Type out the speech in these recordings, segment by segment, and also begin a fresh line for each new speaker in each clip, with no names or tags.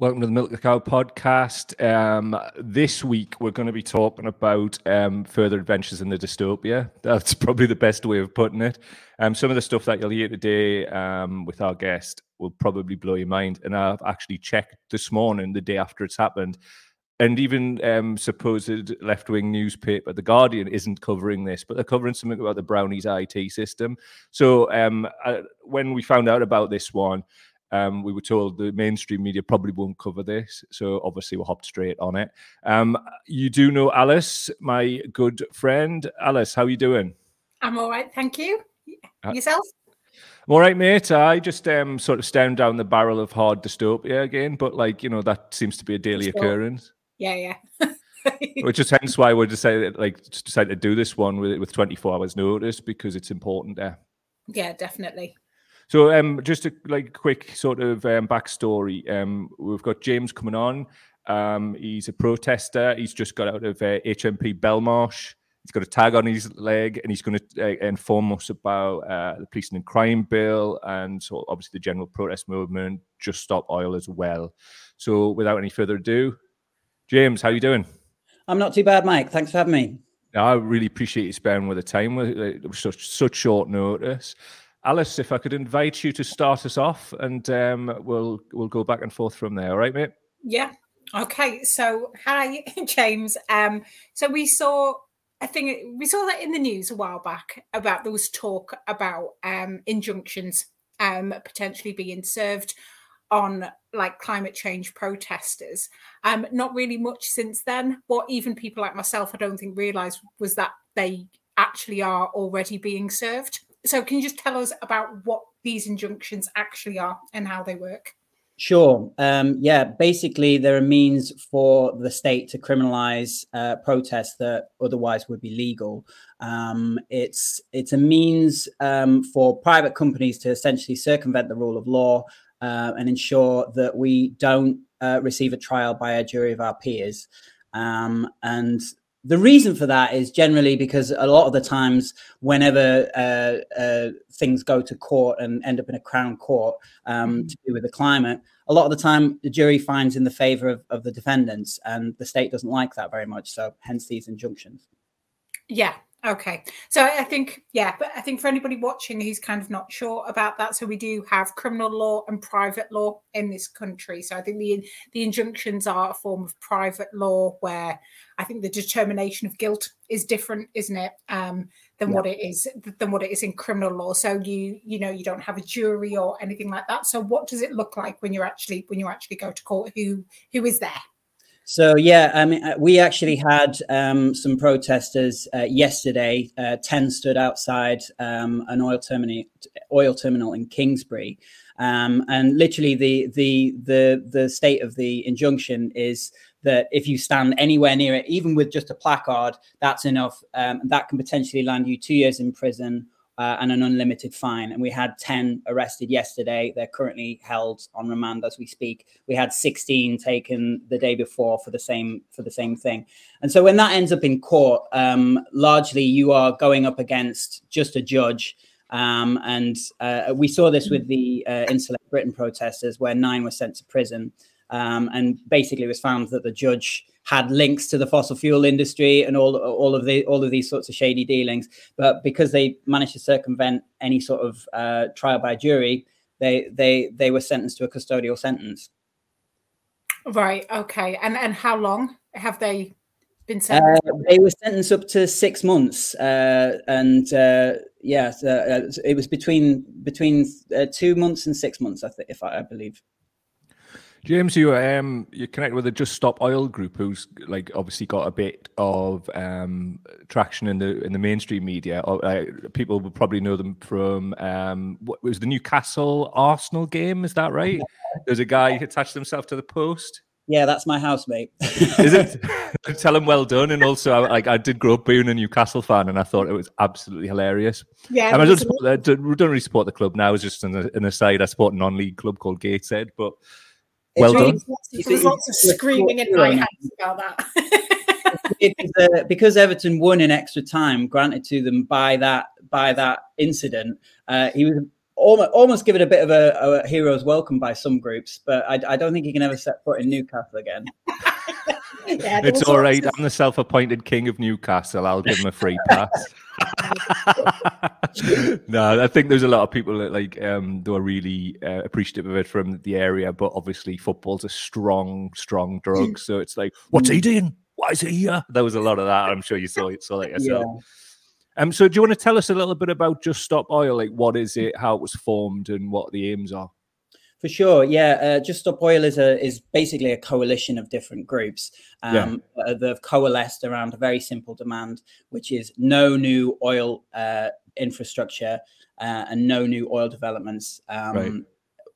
Welcome to the Milk the Cow podcast. Um, this week, we're going to be talking about um, further adventures in the dystopia. That's probably the best way of putting it. Um, some of the stuff that you'll hear today um, with our guest will probably blow your mind. And I've actually checked this morning, the day after it's happened, and even um, supposed left-wing newspaper, The Guardian, isn't covering this, but they're covering something about the Brownies IT system. So um, I, when we found out about this one, um, we were told the mainstream media probably won't cover this, so obviously we hopped straight on it. Um, you do know Alice, my good friend. Alice, how are you doing?
I'm all right, thank you. Uh, Yourself?
I'm all right, mate. I just um, sort of staring down the barrel of hard dystopia again, but like you know, that seems to be a daily occurrence.
Yeah, yeah.
Which is hence why we decided like decided to do this one with with 24 hours notice because it's important there.
Yeah, definitely.
So, um, just a like quick sort of um, backstory. Um, we've got James coming on. Um, he's a protester. He's just got out of uh, HMP Belmarsh. He's got a tag on his leg, and he's going to uh, inform us about uh, the policing and crime bill, and so obviously the general protest movement. Just stop oil as well. So, without any further ado, James, how are you doing?
I'm not too bad, Mike. Thanks for having me.
I really appreciate you spending with the time with it. such such short notice. Alice, if I could invite you to start us off, and um, we'll we'll go back and forth from there. All right, mate?
Yeah. Okay. So, hi, James. Um, so we saw. I think we saw that in the news a while back about there was talk about um, injunctions um, potentially being served on like climate change protesters. Um, not really much since then. What even people like myself, I don't think realised was that they actually are already being served so can you just tell us about what these injunctions actually are and how they work?
Sure. Um, yeah, basically, they're a means for the state to criminalize uh, protests that otherwise would be legal. Um, it's it's a means um, for private companies to essentially circumvent the rule of law uh, and ensure that we don't uh, receive a trial by a jury of our peers. Um, and the reason for that is generally because a lot of the times, whenever uh, uh, things go to court and end up in a crown court um, mm-hmm. to do with the climate, a lot of the time the jury finds in the favor of, of the defendants, and the state doesn't like that very much. So, hence these injunctions.
Yeah, Okay. So I think, yeah, but I think for anybody watching who's kind of not sure about that, so we do have criminal law and private law in this country. So I think the the injunctions are a form of private law where I think the determination of guilt is different, isn't it? Um, than yeah. what it is than what it is in criminal law. So you you know you don't have a jury or anything like that. So what does it look like when you're actually when you actually go to court? Who who is there?
So yeah, I mean, uh, we actually had um, some protesters uh, yesterday. Uh, Ten stood outside um, an oil terminal, oil terminal in Kingsbury, um, and literally the the the the state of the injunction is that if you stand anywhere near it, even with just a placard, that's enough. Um, that can potentially land you two years in prison uh, and an unlimited fine. And we had 10 arrested yesterday. They're currently held on remand as we speak. We had 16 taken the day before for the same for the same thing. And so when that ends up in court, um, largely you are going up against just a judge. Um, and uh, we saw this with the uh, Insulate Britain protesters, where nine were sent to prison. Um, and basically, it was found that the judge had links to the fossil fuel industry and all all of the all of these sorts of shady dealings. But because they managed to circumvent any sort of uh, trial by jury, they they they were sentenced to a custodial sentence.
Right. Okay. And and how long have they been
sentenced? Uh, they were sentenced up to six months, uh, and uh, yeah, uh, it was between between uh, two months and six months. I think, if I, I believe.
James, you um you connect with the Just Stop Oil group, who's like obviously got a bit of um traction in the in the mainstream media. Uh, people will probably know them from um what was the Newcastle Arsenal game? Is that right? There's a guy who attached himself to the post.
Yeah, that's my housemate.
Is it? Tell him well done. And also, like, I did grow up being a Newcastle fan, and I thought it was absolutely hilarious.
Yeah, I,
don't, support, I don't really support the club now. It's just an, an aside. I support a non-league club called Gateshead, but well done.
There's lots of screaming in my house about
that. uh, because Everton won in extra time, granted to them by that by that incident, uh, he was almost, almost give it a bit of a, a hero's welcome by some groups, but I, I, don't think he can ever set foot in Newcastle again.
yeah, it's all right. I'm the self-appointed king of Newcastle. I'll give him a free pass. no, I think there's a lot of people that like um who are really uh, appreciative of it from the area, but obviously football's a strong, strong drug. So it's like, what's he doing? Why is he here? There was a lot of that. I'm sure you saw it, saw that yourself. Yeah. Um, so do you want to tell us a little bit about Just Stop Oil? Like, what is it? How it was formed, and what the aims are?
For sure, yeah. Uh, Just Stop Oil is a is basically a coalition of different groups um, yeah. that have coalesced around a very simple demand, which is no new oil uh, infrastructure uh, and no new oil developments. Um, right.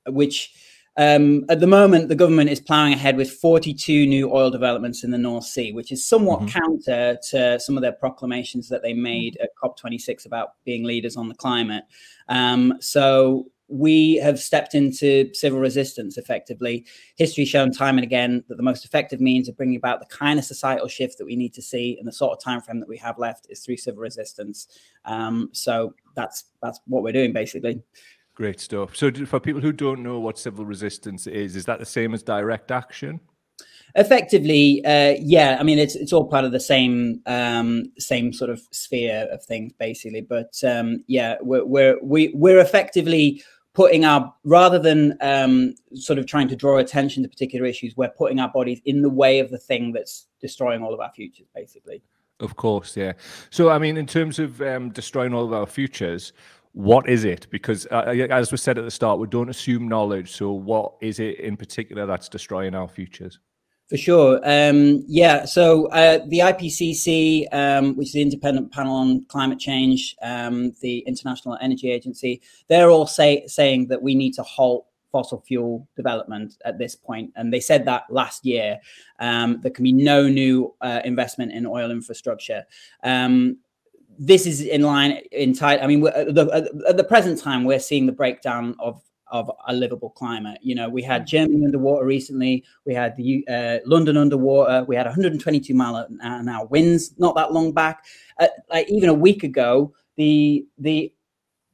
Which um, at the moment, the government is ploughing ahead with 42 new oil developments in the North Sea, which is somewhat mm-hmm. counter to some of their proclamations that they made at COP26 about being leaders on the climate. Um, so we have stepped into civil resistance effectively. History shown time and again that the most effective means of bringing about the kind of societal shift that we need to see and the sort of time frame that we have left is through civil resistance. Um, so that's that's what we're doing basically.
Great stuff. So, for people who don't know what civil resistance is, is that the same as direct action?
Effectively, uh, yeah. I mean, it's it's all part of the same um, same sort of sphere of things, basically. But um, yeah, we're we're we, we're effectively putting our rather than um, sort of trying to draw attention to particular issues, we're putting our bodies in the way of the thing that's destroying all of our futures, basically.
Of course, yeah. So, I mean, in terms of um, destroying all of our futures, what is it? Because uh, as we said at the start, we don't assume knowledge. So, what is it in particular that's destroying our futures?
For sure. Um, yeah. So uh, the IPCC, um, which is the Independent Panel on Climate Change, um, the International Energy Agency, they're all say, saying that we need to halt fossil fuel development at this point. And they said that last year. Um, there can be no new uh, investment in oil infrastructure. Um, this is in line in tight. I mean, at the, at the present time, we're seeing the breakdown of of a livable climate. You know, we had mm. Germany underwater recently. We had the uh, London underwater. We had 122 mile an hour winds not that long back. Uh, like even a week ago, the the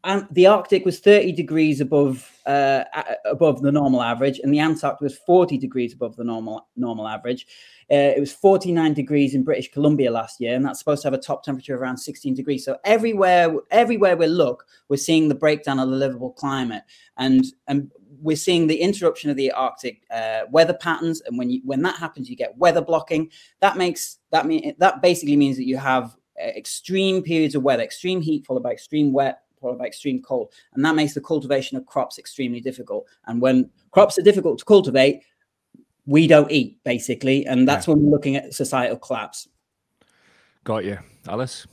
and the Arctic was 30 degrees above uh, above the normal average, and the Antarctic was 40 degrees above the normal normal average. Uh, it was 49 degrees in British Columbia last year, and that's supposed to have a top temperature of around 16 degrees. So everywhere, everywhere we look, we're seeing the breakdown of the livable climate, and and we're seeing the interruption of the Arctic uh, weather patterns. And when you when that happens, you get weather blocking. That makes that mean that basically means that you have uh, extreme periods of weather, extreme heat followed by extreme wet followed by extreme cold. And that makes the cultivation of crops extremely difficult. And when crops are difficult to cultivate, we don't eat basically. And that's yeah. when we're looking at societal collapse.
Got you. Alice?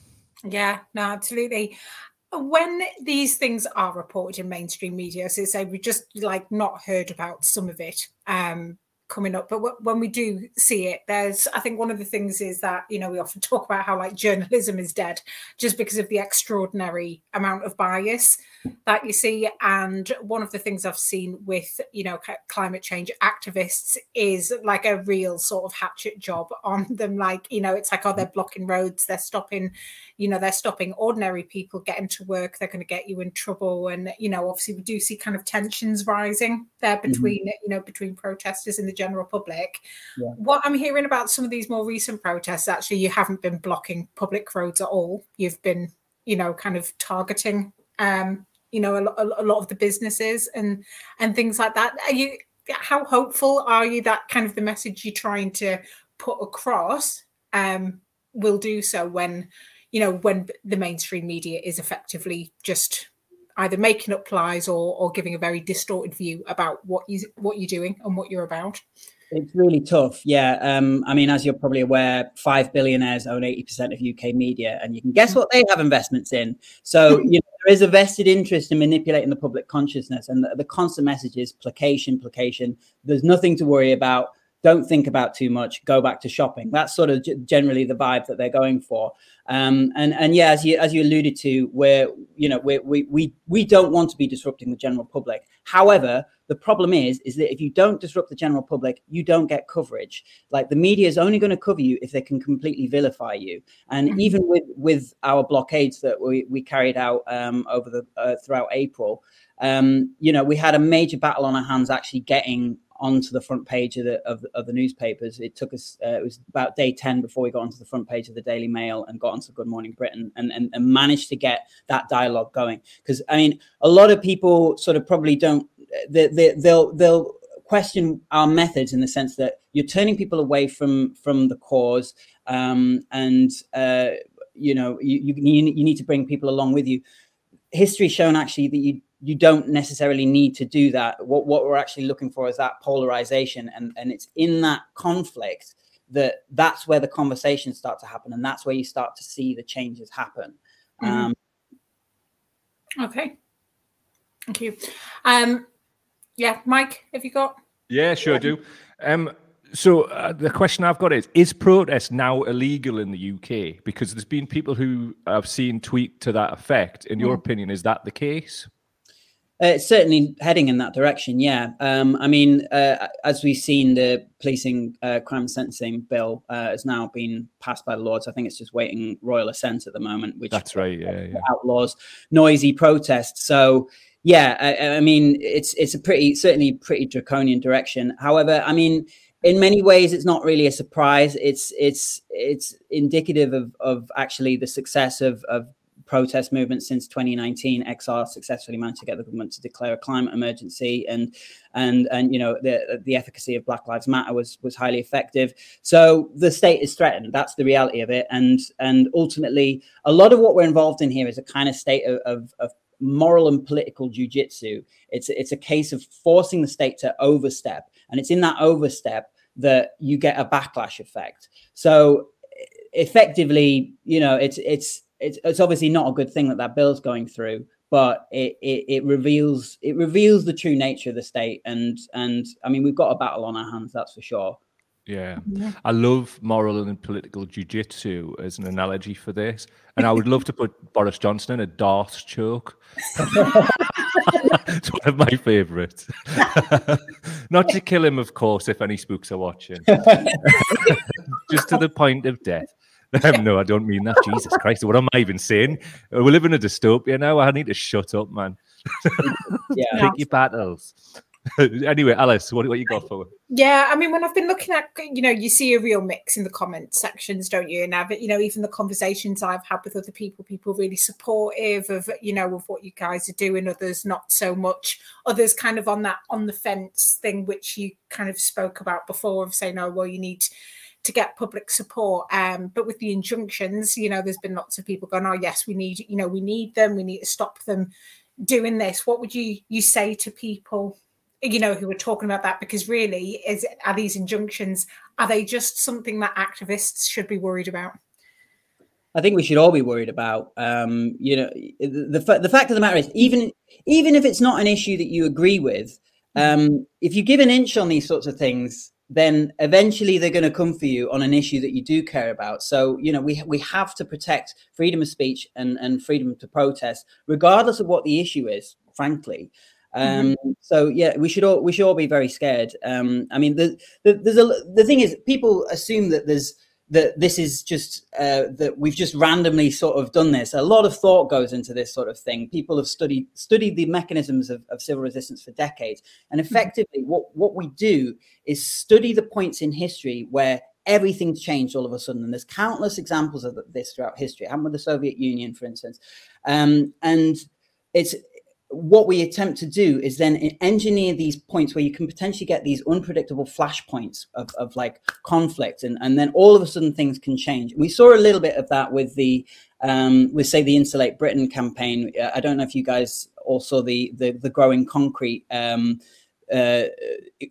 Yeah, no, absolutely. When these things are reported in mainstream media, so say we just like not heard about some of it, um, coming up but when we do see it there's i think one of the things is that you know we often talk about how like journalism is dead just because of the extraordinary amount of bias that you see and one of the things i've seen with you know climate change activists is like a real sort of hatchet job on them like you know it's like oh they're blocking roads they're stopping you know they're stopping ordinary people getting to work they're going to get you in trouble and you know obviously we do see kind of tensions rising there mm-hmm. between mm-hmm. you know between protesters and the general public. Yeah. what i'm hearing about some of these more recent protests actually you haven't been blocking public roads at all. You've been you know kind of targeting um you know a, a, a lot of the businesses and and things like that. Are you how hopeful are you that kind of the message you're trying to put across um will do so when you know, when the mainstream media is effectively just either making up lies or, or giving a very distorted view about what you what you're doing and what you're about.
It's really tough. Yeah. Um, I mean, as you're probably aware, five billionaires own 80% of UK media, and you can guess what they have investments in. So, you know, there is a vested interest in manipulating the public consciousness, and the, the constant message is placation, placation. There's nothing to worry about don't think about too much, go back to shopping. That's sort of g- generally the vibe that they're going for. Um, and and yeah, as you as you alluded to, where you know we we we we don't want to be disrupting the general public. However, the problem is is that if you don't disrupt the general public, you don't get coverage. Like the media is only going to cover you if they can completely vilify you. And mm-hmm. even with with our blockades that we we carried out um, over the uh, throughout April, um, you know, we had a major battle on our hands actually getting onto the front page of the of, of the newspapers. It took us uh, it was about day ten before we got onto the front page of the Daily Mail and got onto Good Morning Britain and and, and managed to get that dialogue going. Because I mean, a lot of people sort of probably don't they, they, they'll they'll question our methods in the sense that you're turning people away from from the cause um, and uh, you know you, you you need to bring people along with you history shown actually that you you don't necessarily need to do that. What what we're actually looking for is that polarization, and and it's in that conflict that that's where the conversations start to happen, and that's where you start to see the changes happen. Mm-hmm. Um,
okay, thank you. Um, yeah, Mike, have you got?
Yeah, sure yeah. do. Um, so uh, the question I've got is: Is protest now illegal in the UK? Because there's been people who I've seen tweet to that effect. In your mm. opinion, is that the case?
Uh, it's certainly heading in that direction. Yeah. Um, I mean, uh, as we've seen, the policing uh, crime sentencing bill uh, has now been passed by the Lords. I think it's just waiting royal assent at the moment, which
that's right. Yeah, yeah.
outlaws noisy protests. So yeah, I, I, mean, it's it's a pretty certainly pretty draconian direction. However, I mean. In many ways, it's not really a surprise. It's it's it's indicative of, of actually the success of, of protest movement since 2019. XR successfully managed to get the government to declare a climate emergency, and and and you know the the efficacy of Black Lives Matter was was highly effective. So the state is threatened. That's the reality of it, and and ultimately, a lot of what we're involved in here is a kind of state of, of, of moral and political jujitsu. It's it's a case of forcing the state to overstep, and it's in that overstep that you get a backlash effect. So effectively, you know, it's it's it's, it's obviously not a good thing that that bill's going through but it, it, it reveals it reveals the true nature of the state and and i mean we've got a battle on our hands that's for sure
yeah. I love moral and political jujitsu as an analogy for this. And I would love to put Boris Johnson in a Darth choke. it's one of my favourites. Not to kill him, of course, if any spooks are watching. Just to the point of death. Um, no, I don't mean that. Jesus Christ, what am I even saying? We live in a dystopia now. I need to shut up, man. yeah. Pick your battles. anyway, Alice, what, what you got for?
Yeah, I mean, when I've been looking at, you know, you see a real mix in the comment sections, don't you? And I've, you know, even the conversations I've had with other people, people really supportive of, you know, of what you guys are doing. Others not so much. Others kind of on that on the fence thing, which you kind of spoke about before, of saying, oh, well, you need to get public support. Um, but with the injunctions, you know, there's been lots of people going, "Oh, yes, we need, you know, we need them. We need to stop them doing this." What would you you say to people, you know, who are talking about that? Because really, is are these injunctions are they just something that activists should be worried about?
I think we should all be worried about. Um, you know, the the, the fact of the matter is, even even if it's not an issue that you agree with, um, if you give an inch on these sorts of things, then eventually they're going to come for you on an issue that you do care about. So, you know, we we have to protect freedom of speech and, and freedom to protest, regardless of what the issue is, frankly. Um, mm-hmm. So yeah, we should all we should all be very scared. Um, I mean, the, the, there's a the thing is, people assume that there's that this is just uh, that we've just randomly sort of done this. A lot of thought goes into this sort of thing. People have studied studied the mechanisms of, of civil resistance for decades, and mm-hmm. effectively, what what we do is study the points in history where everything's changed all of a sudden. And there's countless examples of this throughout history. It happened with the Soviet Union, for instance, um, and it's what we attempt to do is then engineer these points where you can potentially get these unpredictable flashpoints of, of like conflict and, and then all of a sudden things can change we saw a little bit of that with the um, with say the insulate britain campaign uh, i don't know if you guys all saw the the, the growing concrete um, uh,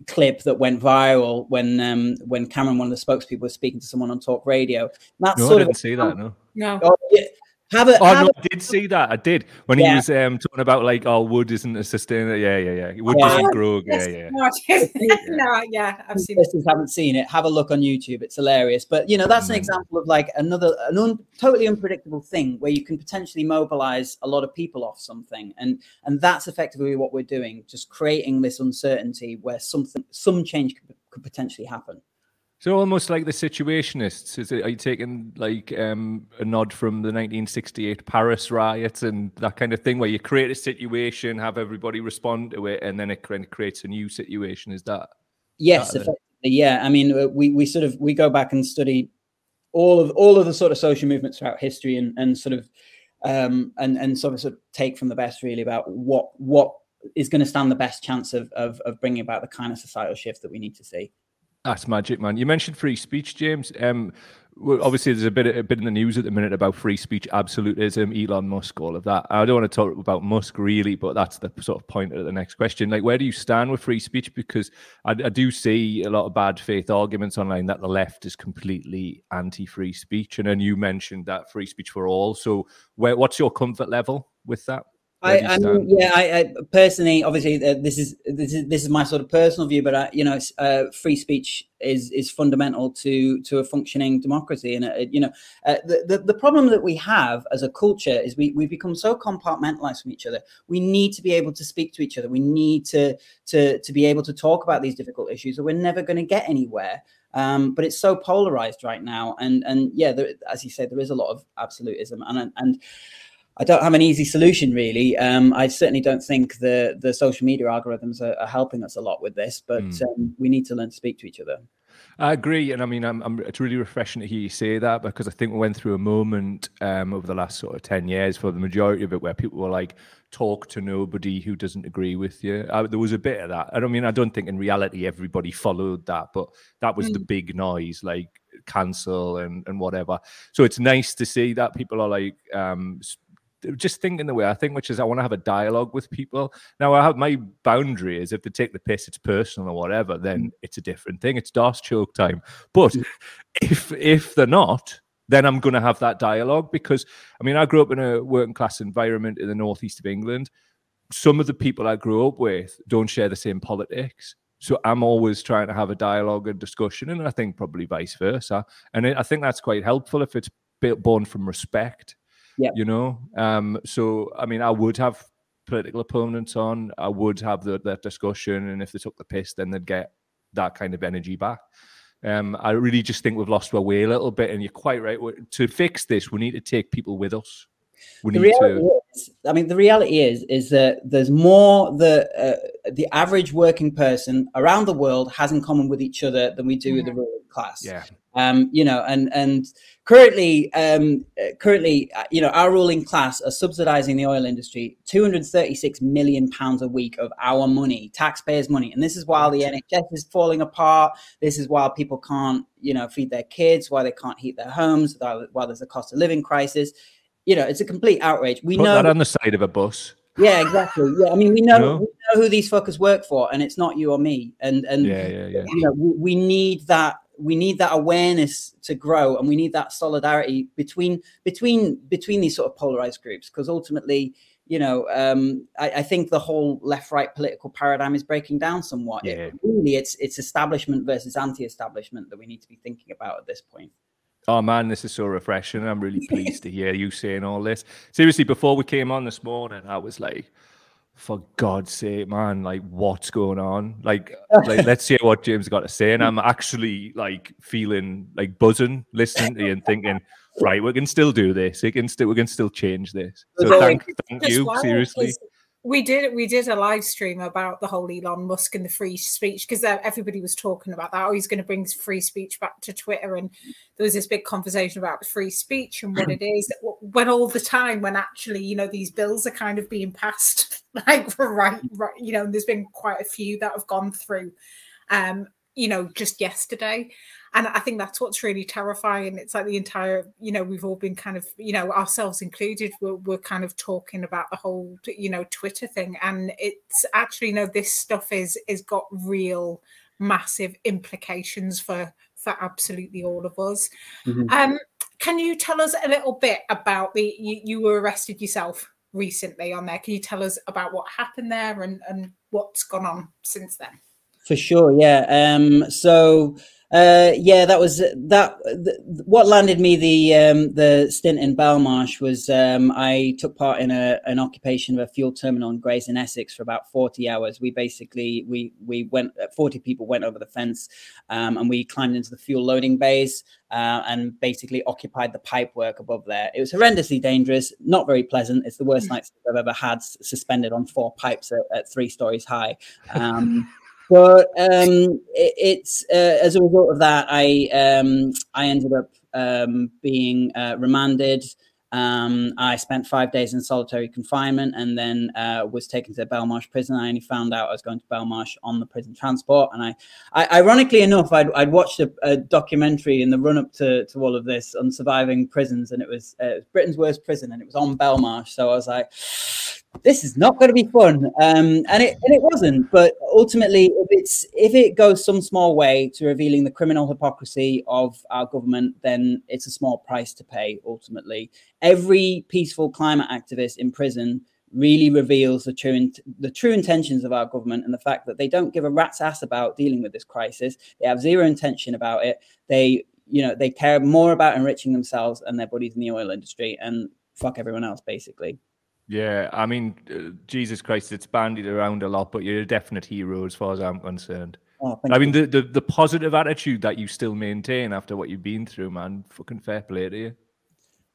clip that went viral when um, when Cameron, one of the spokespeople, was speaking to someone on talk radio.
That's no, sort I didn't of, see that. No,
no. Oh, yeah,
Have a,
oh
have
no,
a,
I did see that. I did when
Yeah.
he was um, talking about like, oh, wood isn't a sustainable. Yeah, yeah, yeah. Wood
Yeah.
doesn't grow. Yeah,
Yes,
yeah.
no, no, yeah, I've seen it.
listeners haven't seen it, have a look on YouTube. It's hilarious. But you know, that's an
Mm.
example of like another an un, totally unpredictable thing where you can potentially mobilize a lot of people off something, and and that's effectively what we're doing, just creating this uncertainty where something some change could, could potentially happen.
So almost like the situationists. Is it? Are you taking like um, a nod from the 1968 Paris riots and that kind of thing, where you create a situation, have everybody respond to it, and then it kind of creates a new situation? Is that?
Yes,
That-
effectively, yeah. I mean, uh, we we sort of we go back and study all of all of the sort of social movements throughout history, and and sort of um and and sort of sort of take from the best really about what what is going to stand the best chance of, of of bringing about the kind of societal shift that we need to see.
That's magic, man. You mentioned free speech, James. Um, well, obviously, there's a bit a bit in the news at the minute about free speech, absolutism, Elon Musk, all of that. I don't want to talk about Musk really, but that's the sort of point of the next question. Like, where do you stand with free speech? Because I, I do see a lot of bad faith arguments online that the left is completely anti-free speech, and then you mentioned that free speech for all. So, where what's your comfort level with that?
I, I mean, yeah, I, I personally, obviously, uh, this is this is this is my sort of personal view, but I, you know, uh, free speech is is fundamental to to a functioning democracy, and uh, you know, uh, the, the the problem that we have as a culture is we we become so compartmentalized from each other. We need to be able to speak to each other. We need to to to be able to talk about these difficult issues, or we're never going to get anywhere. Um, but it's so polarized right now, and and yeah, there, as you said, there is a lot of absolutism, and and I don't have an easy solution really. Um, I certainly don't think the the social media algorithms are, are helping us a lot with this, but
Mm.
um, we need to learn to speak to each other.
I agree, and I mean, I'm, I'm, it's really refreshing to hear you say that because I think we went through a moment um, over the last sort of ten years, for the majority of it, where people were like, "Talk to nobody who doesn't agree with you." Uh, there was a bit of that. I don't mean, I don't think in reality everybody followed that, but that was the big noise, like cancel and and whatever. So it's nice to see that people are like. Um, just thinking the way I think, which is I want to have a dialogue with people. Now, I have my boundary is if they take the piss, it's personal or whatever, then mm. it's a different thing. It's Darth choke time. But if if they're not, then I'm going to have that dialogue because I mean, I grew up in a working class environment in the northeast of England. Some of the people I grew up with don't share the same politics. So I'm always trying to have a dialogue and discussion, and I think probably vice versa. And I think that's quite helpful if it's born from respect.
Yeah.
You know, um, so I mean, I would have political opponents on. I would have the, that discussion, and if they took the piss, then they'd get that kind of energy back. Um, I really just think we've lost our way a little bit, and you're quite right. To fix this, we need to take people with us. We
The
need to.
is, I mean, the reality is, is that there's more the uh, the average working person around the world has in common with each other than we do with the ruling class.
Yeah,
um, you know, and and currently, um, uh, currently, uh, you know, our ruling class are subsidizing the oil industry 236 million pounds a week of our money, taxpayers' money, and this is while the NHS is falling apart. This is while people can't, you know, feed their kids, why they can't heat their homes, while while there's a cost of living crisis. You know, it's a complete outrage. We
put
know
that on the side of a bus.
yeah, exactly. Yeah, I mean, we know,
No.
we know who these fuckers work for, and it's not you or me. And and
Yeah, yeah, yeah.
you know, we, we need that. We need that awareness to grow, and we need that solidarity between between between these sort of polarized groups. Because ultimately, you know, um, I, I think the whole left-right political paradigm is breaking down somewhat. It- really, it's it's establishment versus anti-establishment that we need to be thinking about at this point.
Oh man, this is so refreshing. I'm really pleased to hear you saying all this. Seriously, before we came on this morning, I was like, for God's sake, man, like what's going on? Like, like let's hear what James got to say. And I'm actually like feeling like buzzing, listening to you and thinking, right, we can still do this. We can still we can still change this. So
Well,
thank thank you, seriously.
We did we did a live stream about the whole Elon Musk and the free speech because everybody was talking about that. Oh, he's going to bring free speech back to Twitter, and there was this big conversation about free speech and what it is. When all the time, when actually, you know, these bills are kind of being passed, like right, right, you know, and there's been quite a few that have gone through, um, you know, just yesterday and i think that's what's really terrifying it's like the entire you know we've all been kind of you know ourselves included we're, we're kind of talking about the whole you know twitter thing and it's actually you know this stuff is is got real massive implications for for absolutely all of us
Mhm.
um can you tell us a little bit about the you, you were arrested yourself recently on there? Can you tell us about what happened there and and what's gone on since then?
For sure, yeah. Um, so uh, yeah, that was that. Th- what landed me the um, the stint in Belmarsh was um, I took part in a, an occupation of a fuel terminal in Grays in Essex for about forty hours. We basically we we went forty people went over the fence um, and we climbed into the fuel loading bays uh, and basically occupied the pipe work above there. It was horrendously dangerous, not very pleasant. It's the worst mm. night I've ever had suspended on four pipes at, at three stories high. But um, it, it's uh, as a result of that, I um, I ended up um, being uh, remanded. Um, I spent five days in solitary confinement and then uh, was taken to Belmarsh prison. I only found out I was going to Belmarsh on the prison transport. And I, I ironically enough, I'd, I'd watched a, a, documentary in the run up to, to all of this on surviving prisons, and it was, uh, it was Britain's worst prison, and it was on Belmarsh. So I was like, this is not going to be fun um, and it and it wasn't but ultimately if it's if it goes some small way to revealing the criminal hypocrisy of our government then it's a small price to pay ultimately. Every peaceful climate activist in prison really reveals the true in, the true intentions of our government and the fact that they don't give a rat's ass about dealing with this crisis. They have zero intention about it. They you know they care more about enriching themselves and their buddies in the oil industry and fuck everyone else basically
yeah, I mean, uh, Jesus Christ, it's bandied around a lot, but you're a definite hero as far as I'm concerned. Oh, I mean, the, the, the positive attitude that you still maintain after what you've been through, man, fucking fair play to you.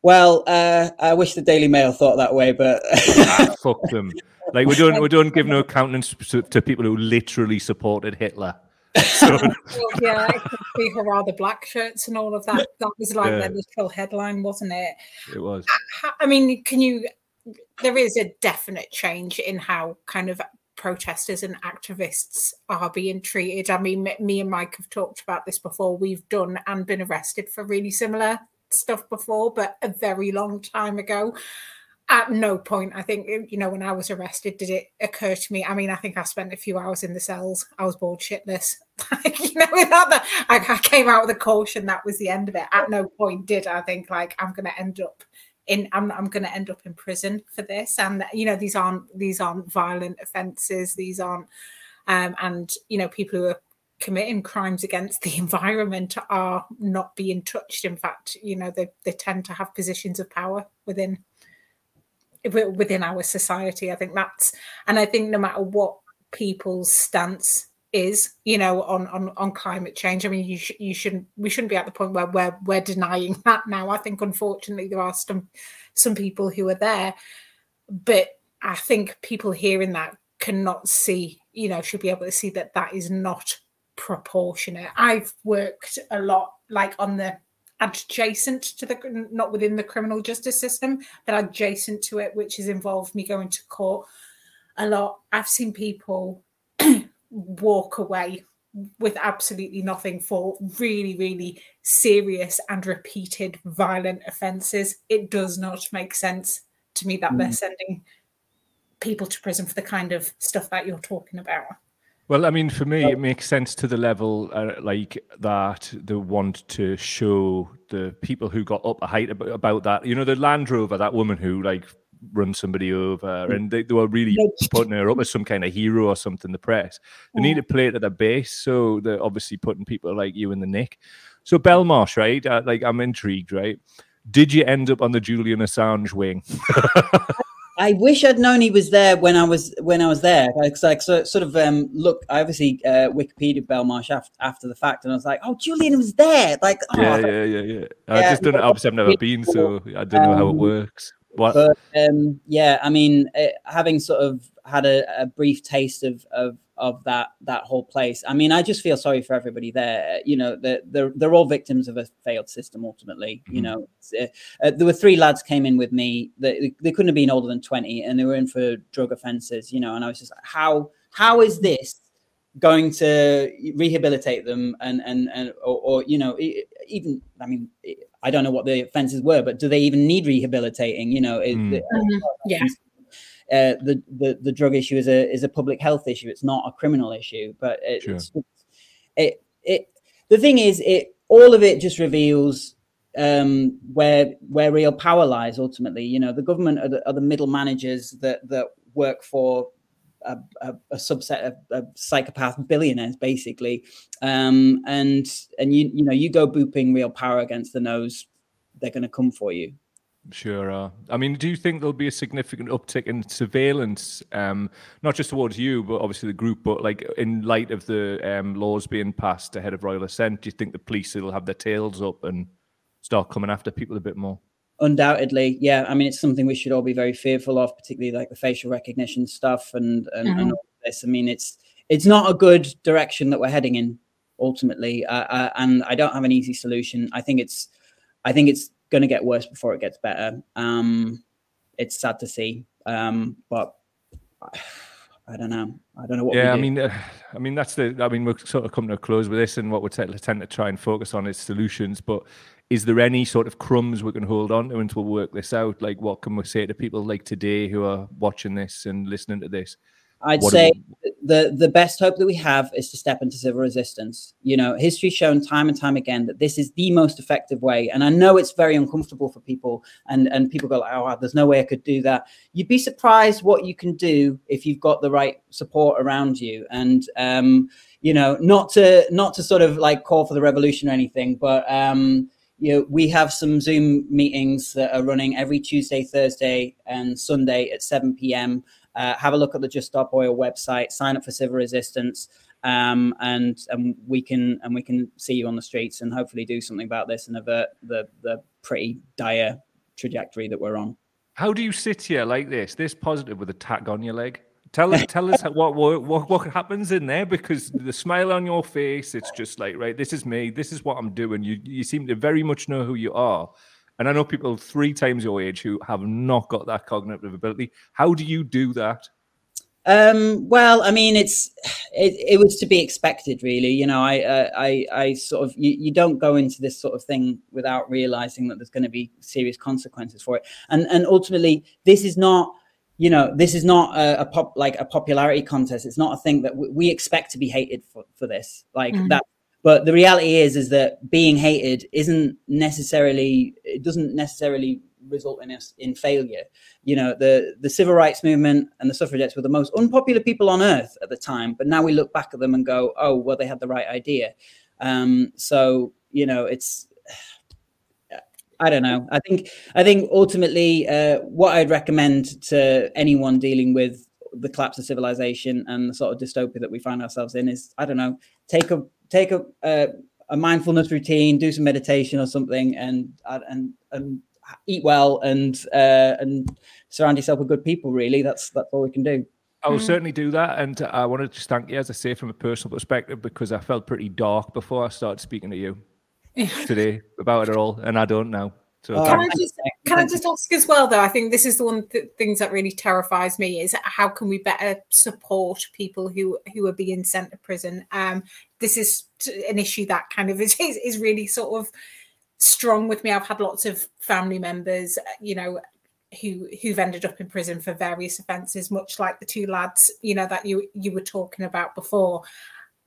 Well, uh, I wish the Daily Mail thought that way, but
ah, fuck them. Like we don't we don't give no countenance to, to people who literally supported Hitler.
So... well, yeah, see hurrah the black shirts and all of that. That was like yeah. the little headline, wasn't it?
It was.
I, I mean, can you there is a definite change in how kind of protesters and activists are being treated. I mean, me and Mike have talked about this before. We've done and been arrested for really similar stuff before, but a very long time ago. At no point, I think, you know, when I was arrested, did it occur to me? I mean, I think I spent a few hours in the cells. I was bored shitless. you know, without that, I, I came out with a caution. That was the end of it. At no point did I think, like, I'm going to end up in I'm, I'm going to end up in prison for this. And you know these aren't these aren't violent offenses these aren't um, and you know people who are committing crimes against the environment are not being touched. In fact you know they, they tend to have positions of power within within our society. I think that's and i think no matter what people's stance is you know on on on climate change. I mean you sh- you shouldn't we shouldn't be at the point where we're we're denying that now. I think unfortunately there are some some people who are there. But i think people hearing that cannot see you know should be able to see that that is not proportionate. I've worked a lot like on the adjacent to the not within the criminal justice system but adjacent to it which has involved me going to court a lot. I've seen people walk away with absolutely nothing for really, really serious and repeated violent offences. It does not make sense to me that mm. they're sending people to prison for the kind of stuff that you're talking about.
Well, I mean, for me, it makes sense to the level uh, like that they want to show the people who got up a height about, about that. You know, the Land Rover, that woman who like run somebody over, mm. and they, they were really putting her up as some kind of hero or something. The press they need to play it at the base, so they're obviously putting people like you in the nick. So Belmarsh, right? Uh, like I'm intrigued, right? Did you end up on the Julian Assange wing?
I wish I'd known he was there when I was when I was there. Because like so, sort of um, look, I obviously uh, Wikipedia Belmarsh after, after the fact, and I was like, oh, Julian was there. Like, oh,
yeah, yeah, yeah, yeah. I yeah, just don't. Obviously, I've never been, so I don't know um, how it um, works. What?
But um, yeah, I mean, it, uh, having sort of had a, a, brief taste of, of of that that whole place. I mean, I just feel sorry for everybody there. You know, they're they're, they're all victims of a failed system. Ultimately, mm-hmm. you know, uh, uh, there were three lads came in with me. They, they couldn't have been older than twenty, and they were in for drug offences. You know, and I was just like, how how is this? Going to rehabilitate them and and and or, or you know even i mean I don't know what the offences were, but do they even need rehabilitating? You know, it, mm. the,
mm-hmm. yeah.
Uh, the, the the drug issue is a is a public health issue. It's not a criminal issue. But it, sure. it's, it it the thing is, it all of it just reveals um, where where real power lies ultimately. You know, the government are the, are the middle managers that that work for a, a, a, subset of, psychopath billionaires, basically. Um, and and you you know you go booping real power against the nose, they're going to come for you.
Sure. I mean, do you think there'll be a significant uptick in surveillance, um, not just towards you, but obviously the group, but like in light of the um, laws being passed ahead of royal assent? Do you think the police will have their tails up and start coming after people a bit more?
Undoubtedly, yeah. I mean, it's something we should all be very fearful of, particularly like the facial recognition stuff and and, mm-hmm. and all this. I mean, it's it's not a good direction that we're heading in ultimately, uh, uh, and I don't have an easy solution. I think it's I think it's going to get worse before it gets better. Um, it's sad to see, um, but I don't know. I don't know what.
Yeah, I mean, uh, I mean that's the. I mean, we're sort of coming to a close with this, and what we tend to try and focus on is solutions. But is there any sort of crumbs we can hold on to until we work this out? Like, what can we say to people like today who are watching this and listening to this?
I'd what say we... the the best hope that we have is to step into civil resistance. You know, history's shown time and time again that this is the most effective way. And I know it's very uncomfortable for people, and and people go like, "Oh, there's no way I could do that." You'd be surprised what you can do if you've got the right support around you. And um, you know, not to not to sort of like call for the revolution or anything, but um, you know, we have some Zoom meetings that are running every Tuesday, Thursday, and Sunday at 7 p.m uh, have a look at the Just Stop Oil website, sign up for civil resistance, um, and and we can and we can see you on the streets and hopefully do something about this and avert the the pretty dire trajectory that we're on.
How do you sit here like this, this positive with a tag on your leg? Tell us, tell us what, what what happens in there because the smile on your face, it's just like right, this is me, this is what I'm doing. You you seem to very much know who you are, and I know people three times your age who have not got that cognitive ability. How do you do that?
Um, well, I mean, it's it, it was to be expected, really. You know, I uh, I I sort of you, you don't go into this sort of thing without realizing that there's going to be serious consequences for it, and and ultimately, this is not you know this is not a, a, pop like a popularity contest it's not a thing that we, we expect to be hated for, for this like mm-hmm. that but the reality is, is that being hated isn't necessarily, it doesn't necessarily result in us in failure. You know, the the civil rights movement and the suffragettes were the most unpopular people on earth at the time, but now we look back at them and go, oh, well, they had the right idea. Um, so you know, it's I don't know. I think I think ultimately, uh, what I'd recommend to anyone dealing with the collapse of civilization and the sort of dystopia that we find ourselves in is, I don't know, take a take a, a, a mindfulness routine, do some meditation or something, and and and eat well and uh, and surround yourself with good people. Really, that's that's all we can do.
I will mm. certainly do that, and I want to just thank you, as I say, from a personal perspective, because I felt pretty dark before I started speaking to you today about it all, and I don't know.
So can, I just, can I just ask as well, though? I think this is the one th- things that really terrifies me is how can we better support people who who are being sent to prison? Um, this is an issue that kind of is is really sort of strong with me. I've had lots of family members, you know, who who've ended up in prison for various offences, much like the two lads, you know, that you you were talking about before.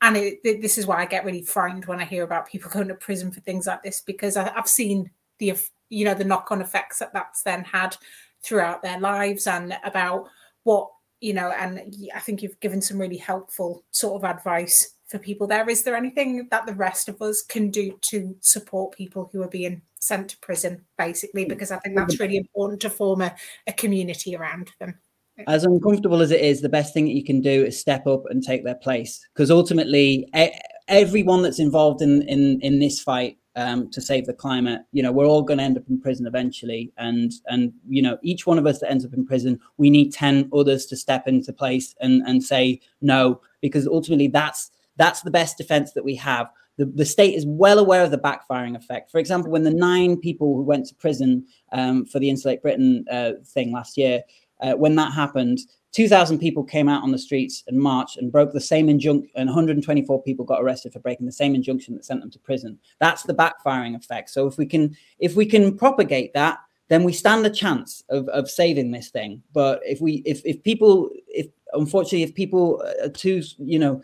And it, this is why I get really frightened when I hear about people going to prison for things like this because I, I've seen the you know the knock-on effects that that's then had throughout their lives and about what you know and i think you've given some really helpful sort of advice for people there. Is there anything that the rest of us can do to support people who are being sent to prison basically? Mm. Because i think that's really important to form a, a community around them.
As uncomfortable as it is the best thing that you can do is step up and take their place. Because ultimately everyone that's involved in in in this fight um, to save the climate. You know, we're all going to end up in prison eventually, and and you know, each one of us that ends up in prison, we need ten others to step into place and and say no, because ultimately that's that's the best defense that we have. The, the state is well aware of the backfiring effect. For example, when the nine people who went to prison um, for the Insulate Britain uh, thing last year, uh, when that happened, 2,000 people came out on the streets and marched and broke the same injunction, and 124 people got arrested for breaking the same injunction that sent them to prison. That's the backfiring effect. So if we can, if we can propagate that, then we stand a chance of, of saving this thing. But if we, if if people, if unfortunately, if people are too, you know,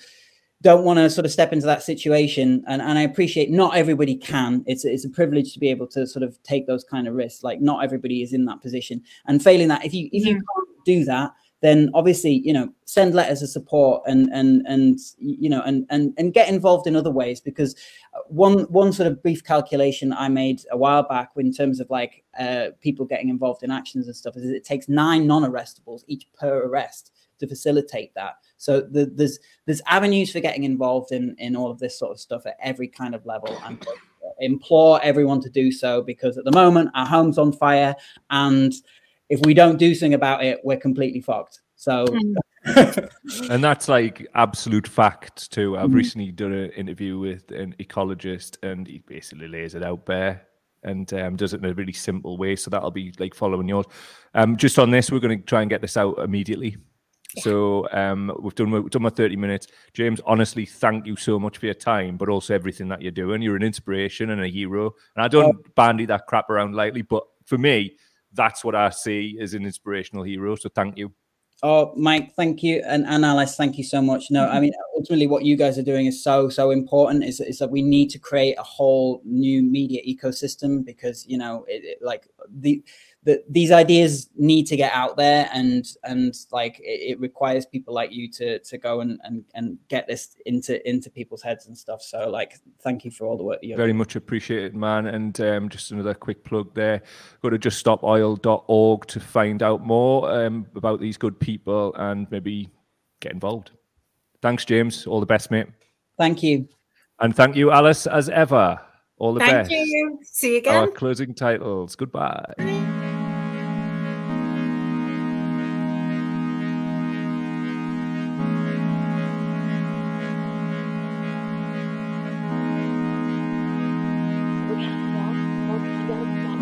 don't want to sort of step into that situation and, and i appreciate not everybody can it's, it's a privilege to be able to sort of take those kind of risks like not everybody is in that position and failing that if you if you mm-hmm. can't do that then obviously you know send letters of support and and and you know and and and get involved in other ways because one one sort of brief calculation i made a while back in terms of like uh, people getting involved in actions and stuff is it takes nine non-arrestables each per arrest to facilitate that. So the, there's there's avenues for getting involved in in all of this sort of stuff at every kind of level and implore everyone to do so because at the moment our home's on fire and if we don't do something about it, we're completely fucked. So,
and that's like absolute fact too. I've mm-hmm. recently done an interview with an ecologist, and he basically lays it out bare and um, does it in a really simple way. So that'll be like following yours. Um, just on this, we're going to try and get this out immediately. Yeah. So um, we've done we've done my thirty minutes. James, honestly, thank you so much for your time, but also everything that you're doing. You're an inspiration and a hero. And I don't yeah. bandy that crap around lightly, but for me, that's what I see as an inspirational hero. So thank you.
Oh, Mike, thank you. And, and Alice, thank you so much. No, I mm-hmm. mean, ultimately, what you guys are doing is so, so important. Is, is that we need to create a whole new media ecosystem because, you know, it, it, like the, that these ideas need to get out there and and like it, it, requires people like you to to go and, and and get this into into people's heads and stuff. So like thank you for all the work
you very much appreciated man. And um, just another quick plug there. Go to juststopoil.org to find out more um, about these good people and maybe get involved thanks james. All the best mate.
Thank you.
And thank you alice as ever. All the
thank
best.
thank you. See you again.
Our closing titles. Goodbye